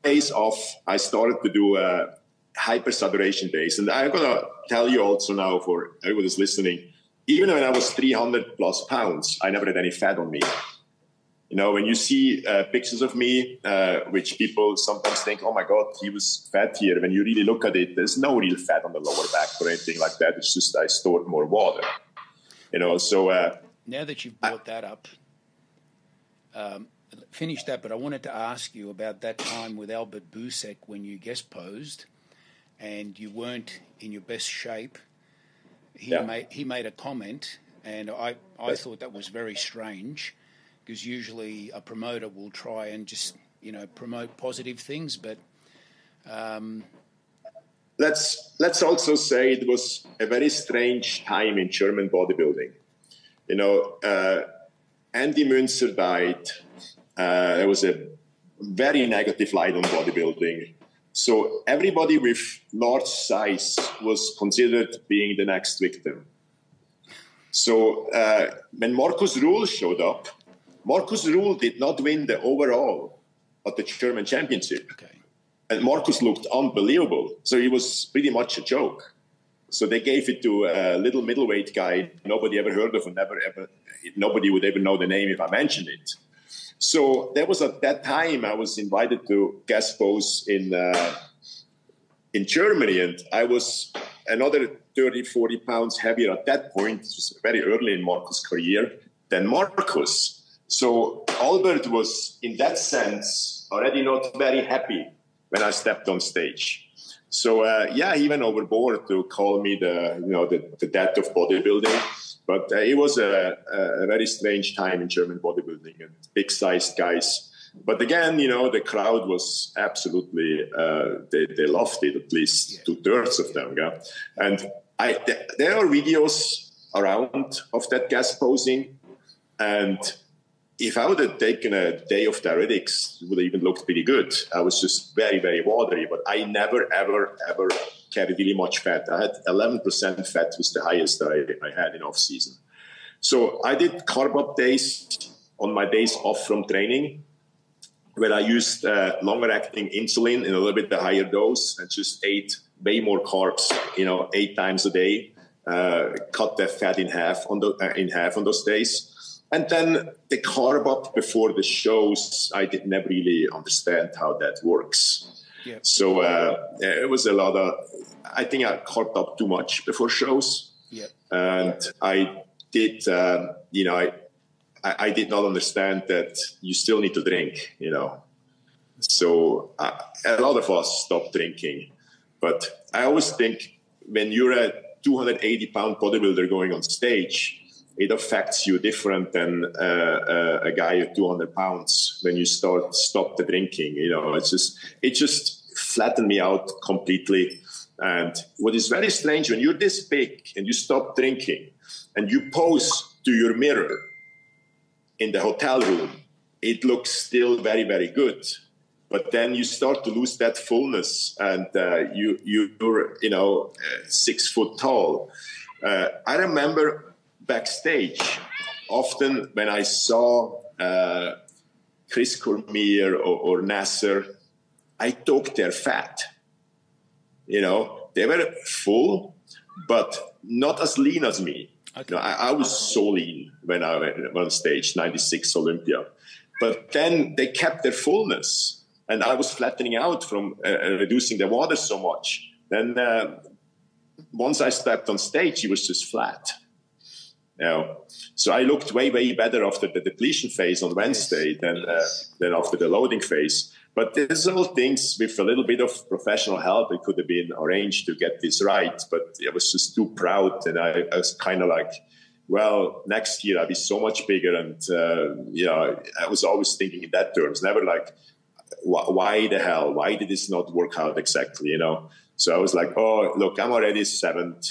days off, I started to do uh, hypersaturation days. And I'm going to tell you also now for everyone who's listening, even when I was 300 plus pounds, I never had any fat on me. You know, when you see uh, pictures of me, uh, which people sometimes think, oh my God, he was fat here. When you really look at it, there's no real fat on the lower back or anything like that. It's just I stored more water. You know, so. Uh, now that you've brought I, that up, um, finish that, but I wanted to ask you about that time with Albert Busek when you guest posed and you weren't in your best shape. He yeah. made he made a comment, and I I thought that was very strange because usually a promoter will try and just you know promote positive things, but. Um, let's let's also say it was a very strange time in German bodybuilding. You know, uh, Andy Münzer died uh, there was a very negative light on bodybuilding. So everybody with large size was considered being the next victim. So uh, when Markus Rühl showed up, Markus Rühl did not win the overall at the German Championship. Okay. And Markus looked unbelievable. So he was pretty much a joke. So they gave it to a little middleweight guy nobody ever heard of and never ever nobody would ever know the name if I mentioned it. So that was at that time I was invited to guest pose in uh, in Germany, and I was another 30, 40 pounds heavier at that point. It was very early in Markus career than Markus So Albert was, in that sense, already not very happy when I stepped on stage. So uh, yeah, he went overboard to call me the you know the, the death of bodybuilding. But uh, it was a, a, very strange time in German bodybuilding and big sized guys. But again, you know, the crowd was absolutely, uh, they, they loved it, at least two thirds of them. Yeah? And I, th- there are videos around of that guest posing. And if I would have taken a day of diuretics, it would have even looked pretty good. I was just very, very watery, but I never, ever, ever carried really much fat. I had 11% fat was the highest I, I had in off season. So I did carb up days on my days off from training where I used uh, longer acting insulin in a little bit the higher dose and just ate way more carbs, you know, eight times a day, uh, cut the fat in half on the, uh, in half on those days. And then the carb up before the shows, I did never really understand how that works. Yeah. So uh, it was a lot of. I think I caught up too much before shows. Yeah. And I did. Um, you know, I, I did not understand that you still need to drink. You know, so uh, a lot of us stopped drinking. But I always think when you're a 280 pound bodybuilder going on stage, it affects you different than uh, uh, a guy at 200 pounds when you start stop the drinking. You know, it's just it just flattened me out completely. And what is very strange when you're this big and you stop drinking and you pose to your mirror in the hotel room, it looks still very very good. But then you start to lose that fullness, and uh, you you're you know uh, six foot tall. Uh, I remember backstage, often when I saw uh, Chris Cormier or, or Nasser, I took their fat. You know, they were full, but not as lean as me. Okay. You know, I, I, was so lean when I went on stage, 96 Olympia. But then they kept their fullness. and I was flattening out from uh, uh, reducing the water so much. Then uh, once I stepped on stage, he was just flat. Know? So I looked way, way better after the depletion phase on Wednesday yes. than, uh, than after the loading phase. But there's all things with a little bit of professional help. It could have been arranged to get this right, but I was just too proud. And I, I was kind of like, well, next year I'll be so much bigger. And, uh, you know, I was always thinking in that terms, never like, why the hell? Why did this not work out exactly? You know? So I was like, oh, look, I'm already seventh.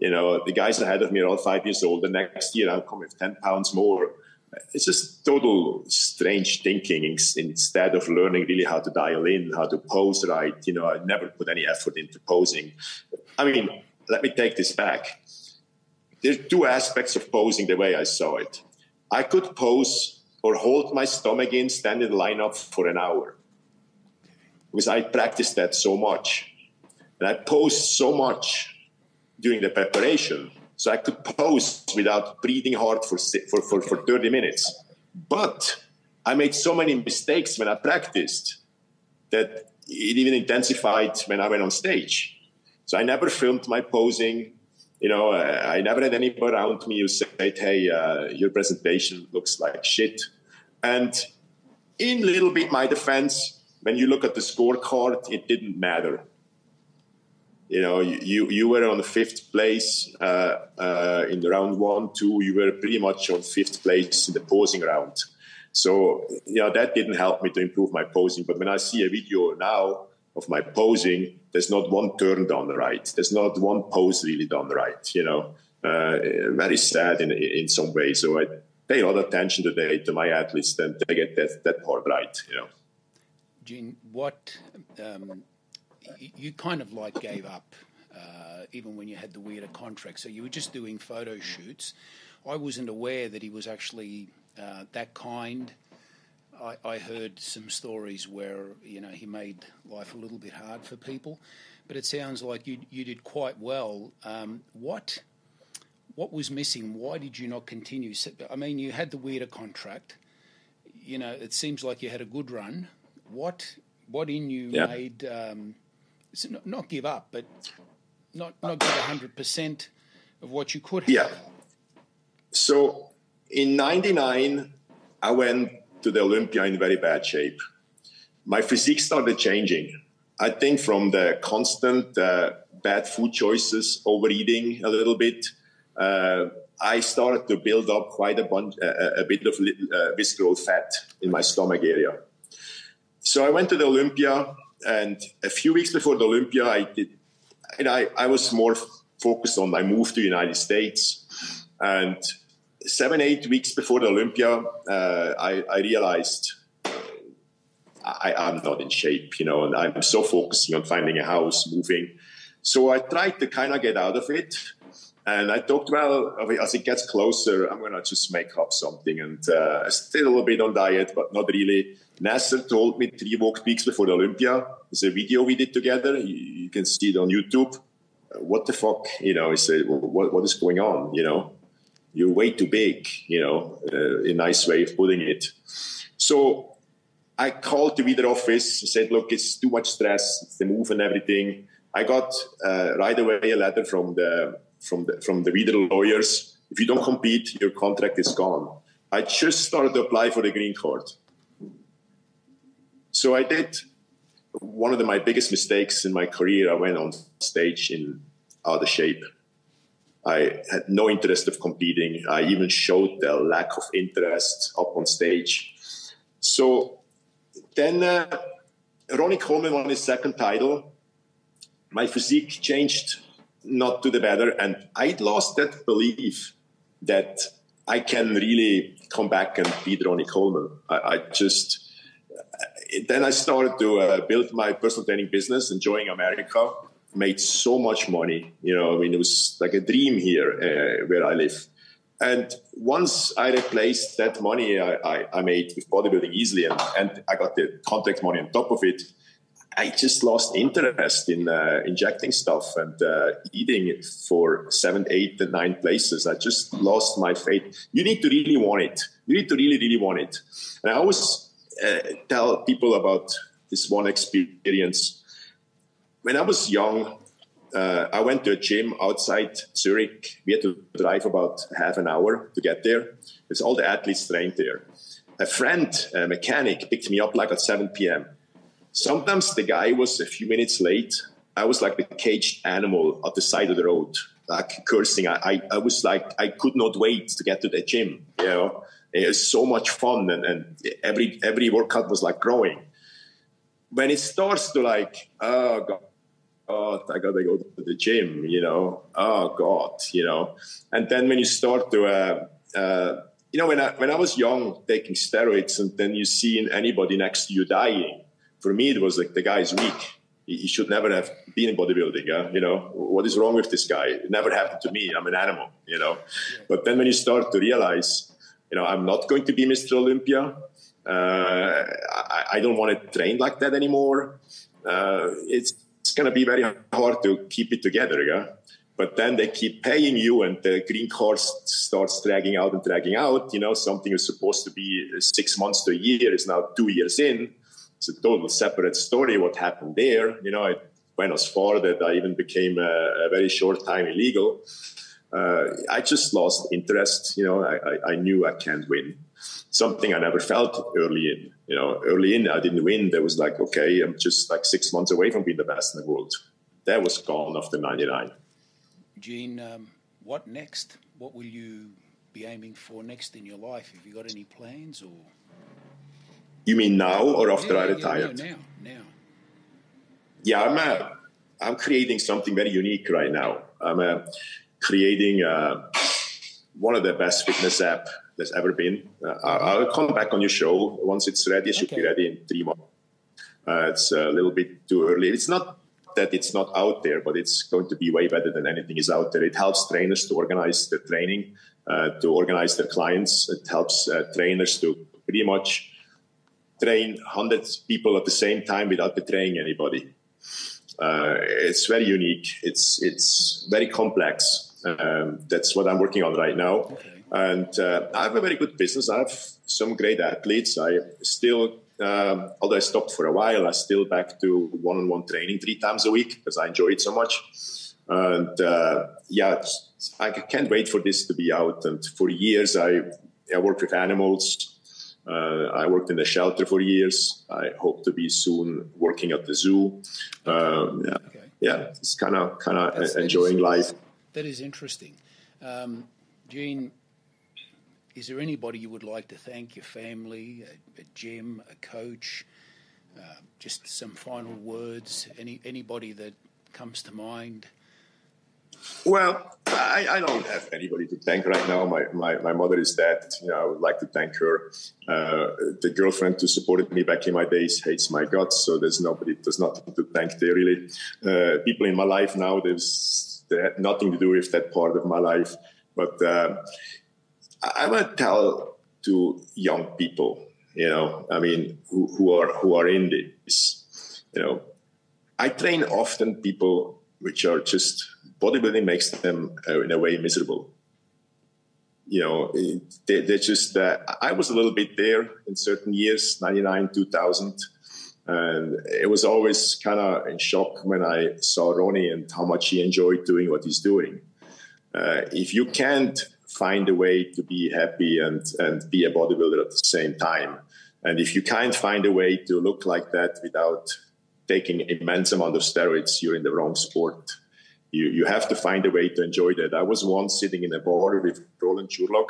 You know, the guys ahead of me are all five years old. The next year I'll come with 10 pounds more. It's just total strange thinking instead of learning really how to dial in, how to pose right. You know, I never put any effort into posing. I mean, let me take this back. There are two aspects of posing the way I saw it. I could pose or hold my stomach in, stand in line up for an hour because I practiced that so much. And I posed so much during the preparation. So I could pose without breathing hard for, for, for, for 30 minutes. But I made so many mistakes when I practiced that it even intensified when I went on stage. So I never filmed my posing. You know, I never had anybody around me who said, "Hey, uh, your presentation looks like shit." And in little bit my defense, when you look at the scorecard, it didn't matter. You know, you you were on fifth place uh, uh, in the round one, two. You were pretty much on fifth place in the posing round. So, you know, that didn't help me to improve my posing. But when I see a video now of my posing, there's not one turn down the right. There's not one pose really done right. You know, uh, very sad in in some ways. So I pay a lot of attention today to my athletes, and they get that that part right. You know. Jean, what um, you kind of like gave up uh, even when you had the Weider contract. So you were just doing photo shoots. I wasn't aware that he was actually uh, that kind. I, I, heard some stories where you know he made life a little bit hard for people, but it sounds like you you did quite well. Um, what what was missing? Why did you not continue? I mean, you had the Weider contract. You know, it seems like you had a good run what what in you yeah. made um, not, give up, but not not give hundred percent of what you could have. Yeah. So in '99, I went to the Olympia in very bad shape. My physique started changing. I think from the constant uh, bad food choices, overeating a little bit. Uh, I started to build up quite a bunch, a, a bit of uh, visceral fat in my stomach area so I went to the Olympia, and a few weeks before the Olympia, I did, and I, I was more focused on my move to the United States. And seven, eight weeks before the Olympia, uh, I, I, realized I, am not in shape, you know, and I'm so focusing on finding a house, moving. So I tried to kind of get out of it. And I thought, well, as it gets closer, I'm going to just make up something. And uh, still a little bit on diet, but not really. Nasser told me three walk weeks before the Olympia. It's a video we did together. You, can see it on YouTube. Uh, what the fuck? You know, he said, what, what is going on? You know, you're way too big, you know, uh, a nice way of putting it. So I called the Weider office, said, look, it's too much stress, it's the move and everything. I got uh, right away a letter from the from the from the Weider lawyers. If you don't compete, your contract is gone. I just started to apply for the green card. So I did one of the, my biggest mistakes in my career. I went on stage in out of shape. I had no interest of competing. I even showed the lack of interest up on stage. So then uh, Ronnie Coleman won his second title. My physique changed not to the better, and I lost that belief that I can really come back and beat Ronnie Coleman. I, I just then I started to uh, build my personal training business, enjoying America. Made so much money, you know. I mean, it was like a dream here uh, where I live. And once I replaced that money I, I, I made with bodybuilding easily, and, and, I got the contact money on top of it, I just lost interest in uh, injecting stuff and uh, eating for seven, eight, and nine places. I just lost my faith. You need to really want it. You need to really, really want it. And I always uh, tell people about this one experience. When I was young, uh, I went to a gym outside Zurich. We had to drive about half an hour to get there. It's all the athletes trained there. A friend, a mechanic, picked me up like at 7 p.m. Sometimes the guy was a few minutes late. I was like the caged animal at the side of the road, like cursing. I, I, I was like, I could not wait to get to the gym. You know, it was so much fun, and, and every every workout was like growing. When it starts to like, oh god, God, I gotta go to the gym, you know. Oh God, you know. And then when you start to, uh, uh, you know, when I when I was young, taking steroids, and then you see anybody next to you dying. For me, it was like the guy's weak. He, should never have been in bodybuilding. Uh, you know, what is wrong with this guy? It never happened to me. I'm an animal. You know. Yeah. But then when you start to realize, you know, I'm not going to be Mr. Olympia. Uh, I, I, don't want to train like that anymore. Uh, it's it's going to be very hard to keep it together. Yeah? But then they keep paying you, and the green card starts dragging out and dragging out. You know, something is supposed to be six months to a year is now two years in. It's a total separate story. What happened there? You know, it went as far that I even became a, a very short time illegal. Uh, I just lost interest. You know, I, I, I knew I can't win something I never felt early in. You know, early in, I didn't win. There was like, okay, I'm just like six months away from being the best in the world. That was gone after 99. Jean, um, what next? What will you be aiming for next in your life? Have you got any plans or? You mean now or after yeah, I retired? Yeah, now, now. Yeah, I'm, uh, I'm creating something very unique right now. I'm uh, creating uh, one of the best fitness app there's ever been. Uh, I'll come back on your show once it's ready. It should okay. be ready in three months. Uh, it's a little bit too early. It's not that it's not out there, but it's going to be way better than anything is out there. It helps trainers to organize their training, uh, to organize their clients. It helps uh, trainers to pretty much train hundreds people at the same time without betraying anybody. Uh, it's very unique. It's it's very complex. Um, that's what I'm working on right now. Okay. And uh, I have a very good business. I have some great athletes. I still, um, although I stopped for a while, I still back to one-on-one training three times a week because I enjoy it so much. And uh, yeah, I can't wait for this to be out. And for years, I, I worked with animals. Uh, I worked in the shelter for years. I hope to be soon working at the zoo. Um, yeah, okay. yeah, it's kind of kind of enjoying life. That is interesting. Um, Jean, is there anybody you would like to thank? Your family, a, a gym, a coach, uh, just some final words? Any anybody that comes to mind? Well, I, I, don't have anybody to thank right now. My, my, my mother is dead. You know, I would like to thank her. Uh, the girlfriend who supported me back in my days hates my guts, so there's nobody, there's nothing to thank there really. Uh, people in my life now, there's nothing to do with that part of my life. But uh, I want to tell to young people, you know, I mean, who, who are who are in this, you know, I train often people which are just bodybuilding makes them uh, in a way miserable. You know, they, they're just. Uh, I was a little bit there in certain years, ninety nine, two thousand. And it was always kind of in shock when I saw Ronnie and how much he enjoyed doing what he's doing. Uh, if you can't find a way to be happy and, and be a bodybuilder at the same time. And if you can't find a way to look like that without taking immense amount of steroids, you're in the wrong sport. You, you have to find a way to enjoy that. I was once sitting in a bar with Roland Cziurlok.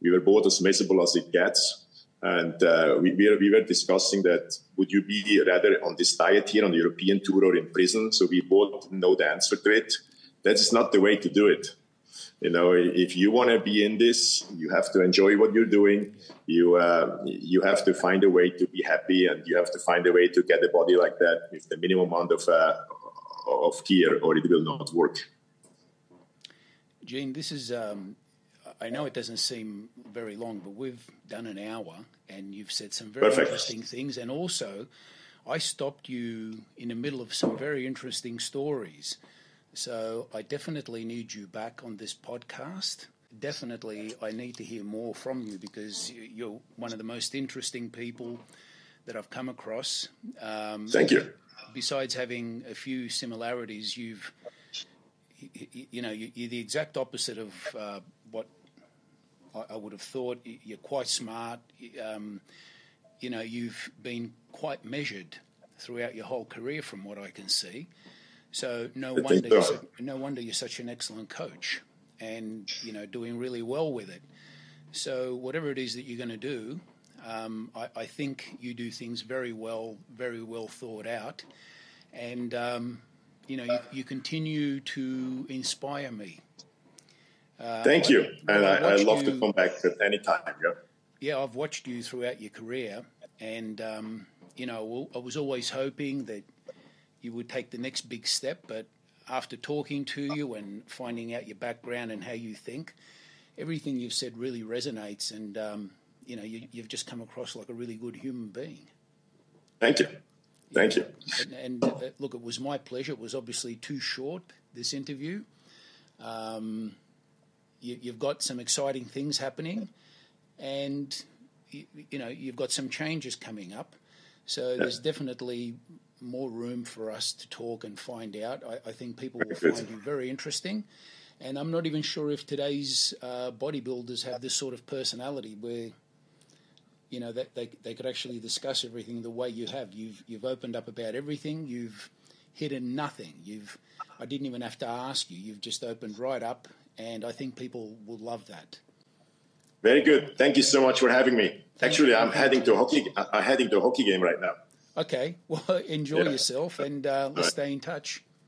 We were both as miserable as it gets. And uh, we, we, were, we were discussing that would you be rather on this diet here on the European tour or in prison? So we both know the answer to it. That's not the way to do it you know if you want to be in this you have to enjoy what you're doing you uh, you have to find a way to be happy and you have to find a way to get a body like that with the minimum amount of uh, of gear or it will not work Jean this is um, i know it doesn't seem very long but we've done an hour and you've said some very Perfect. interesting things and also i stopped you in the middle of some very interesting stories so I definitely need you back on this podcast. Definitely, I need to hear more from you because you're one of the most interesting people that I've come across. Um, Thank you. Besides having a few similarities, you've you, know you, are the exact opposite of uh, I, I, would have thought. You're quite smart. Um, you know, you've been quite measured throughout your whole career, from what I can see. So no I wonder, so. no wonder you're such an excellent coach, and you know, doing really well with it. So whatever it is that you're going to do, um, I, I, think you do things very well, very well thought out, and um, you know, you, you, continue to inspire me. Uh, Thank you, I, and I, I love you, to come back at any time. Yeah. Yeah, I've watched you throughout your career, and um, you know, I was always hoping that you would take the next big step, but after talking to you and finding out your background and how you think, everything you've said really resonates, and um, you know, you, have just come across like a really good human being. Thank you. Thank you. And, and uh, look, it was my pleasure. It was obviously too short, this interview. Um, you, have got some exciting things happening, and you, you, know you've got some changes coming up. So there's definitely more room for us to talk and find out. I, I think people will find you very interesting. And I'm not even sure if today's uh, bodybuilders have this sort of personality where you know that they they could actually discuss everything the way you have. You've you've opened up about everything. You've hidden nothing. You've I didn't even have to ask you. You've just opened right up, and I think people will love that. Very good. Thank you so much for having me. Thank Actually, you. I'm heading to a hockey. I'm heading to a hockey game right now. Okay. Well, enjoy yeah. yourself, and uh, let's right. stay in touch.